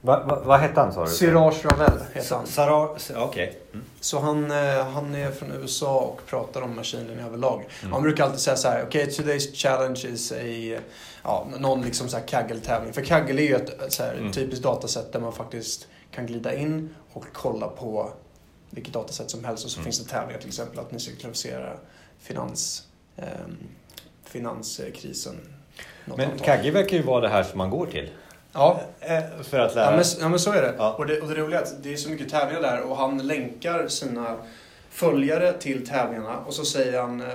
Va, va, vad hette han sa du? Siraj Ravel heter han. Sarah, okej. Mm. Så han, eh, han är från USA och pratar om machine learning överlag. Han brukar alltid säga så här: okej, today's challenge is a, ja, någon liksom så här Kaggle-tävling. För Kaggle är ju ett så här, Mm. typiskt datasätt där man faktiskt kan glida in och kolla på vilket datasätt som helst. Och så Mm. finns det tävlingar till exempel att ni ska klassificera finans, ehm, finanskrisen. Men. Kagge verkar ju vara det här som man går till. Ja, Eh, För att lära... Ja men, ja men så är det. Ja. Och, det och det roliga är att det är så mycket tävlingar där och han länkar sina följare till tävlingarna och så säger han eh,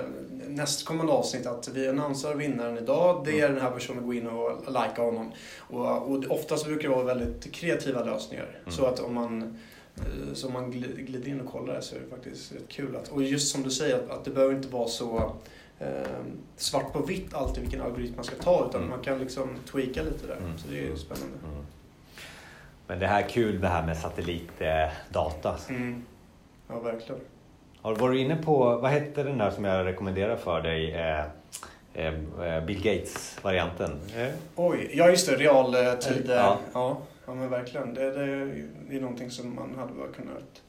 nästkommande avsnitt att vi annonserar vinnaren idag. Det är den här personen, gå in och likea honom. Och, och oftast brukar det vara väldigt kreativa lösningar. Mm. Så att om man eh, så om man gl- glider in och kollar så är det faktiskt rätt kul. Att, och just som du säger, att, att det behöver inte vara så eh, svart på vitt alltid vilken algoritm man ska ta utan Mm. man kan liksom tweaka lite där. Mm. Så det är ju spännande. Mm. Men det här är kul det här med satellitdata. Mm. Ja, verkligen. Har du varit inne på, vad hette den där som jag rekommenderar för dig? Eh, eh, Bill Gates-varianten. Eh, Oj, ja just det, realtid. Ja. Ja. Ja, ja men verkligen. Det, det, det är någonting som man hade kunnat...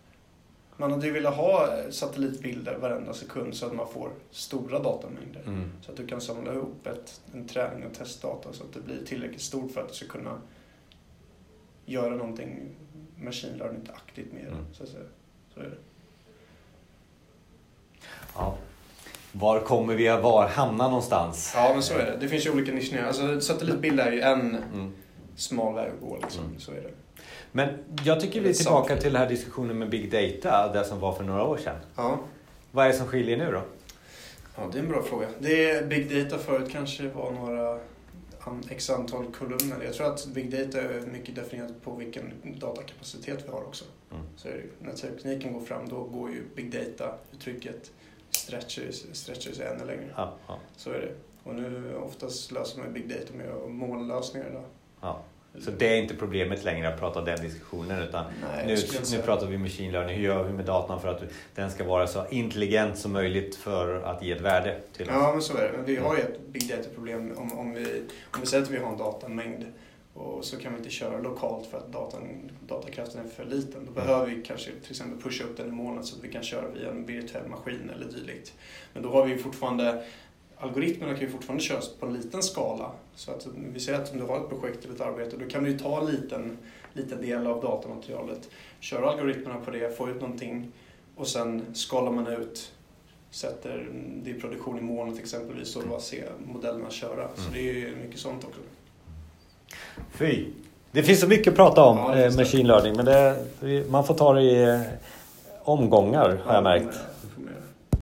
Man hade ju velat ha satellitbilder varenda sekund så att man får stora datamängder. Mm. Så att du kan samla ihop ett, en träning och testdata så att det blir tillräckligt stort för att du ska kunna göra någonting machine learning-aktigt med. Mm. Så, att säga. så är det. Ja. Var kommer vi att vara, hamna någonstans? Ja, men så är det. Det finns ju olika nischer. Alltså, satellitbilder är ju en Mm. smal väg att gå. Liksom. Mm. Så är det. Men jag tycker vi är tillbaka till den här diskussionen med Big Data, det som var för några år sedan. Ja. Vad är det som skiljer nu då? Ja, det är en bra fråga. Det är Big Data förut kanske var några x antal kolumner. Jag tror att Big Data är mycket definierat på vilken datakapacitet vi har också. Mm. Så när tekniken går fram då går ju Big Data-uttrycket stretches, stretches ännu längre. Ja, ja, Så är det. Och nu oftast löser man Big Data med molnlösningar. Då. ja. Så det är inte problemet längre att prata den diskussionen utan Nej, nu, nu pratar vi machine learning. Hur gör vi med datan för att den ska vara så intelligent som möjligt för att ge ett värde till oss? Ja, men så är det. Men vi har ju ett Big Data-problem om, om, vi, om vi säger att vi har en datamängd och så kan vi inte köra lokalt för att datan, datakraften är för liten. Då behöver vi kanske till exempel pusha upp den i molnet så att vi kan köra via en virtuell maskin eller dylikt. Men då har vi fortfarande Algoritmerna kan ju fortfarande köras på en liten skala. Så att vi säger att om du har ett projekt eller ett arbete, då kan du ju ta en liten, liten del av datamaterialet, köra algoritmerna på det, få ut någonting och sen skalar man ut sätter det i produktion i molnet exempelvis och bara se modellerna köra. Så Mm. det är ju mycket sånt också. Fy! Det finns så mycket att prata om, Ja, eh, machine learning, men det, man får ta det i eh, omgångar har jag märkt.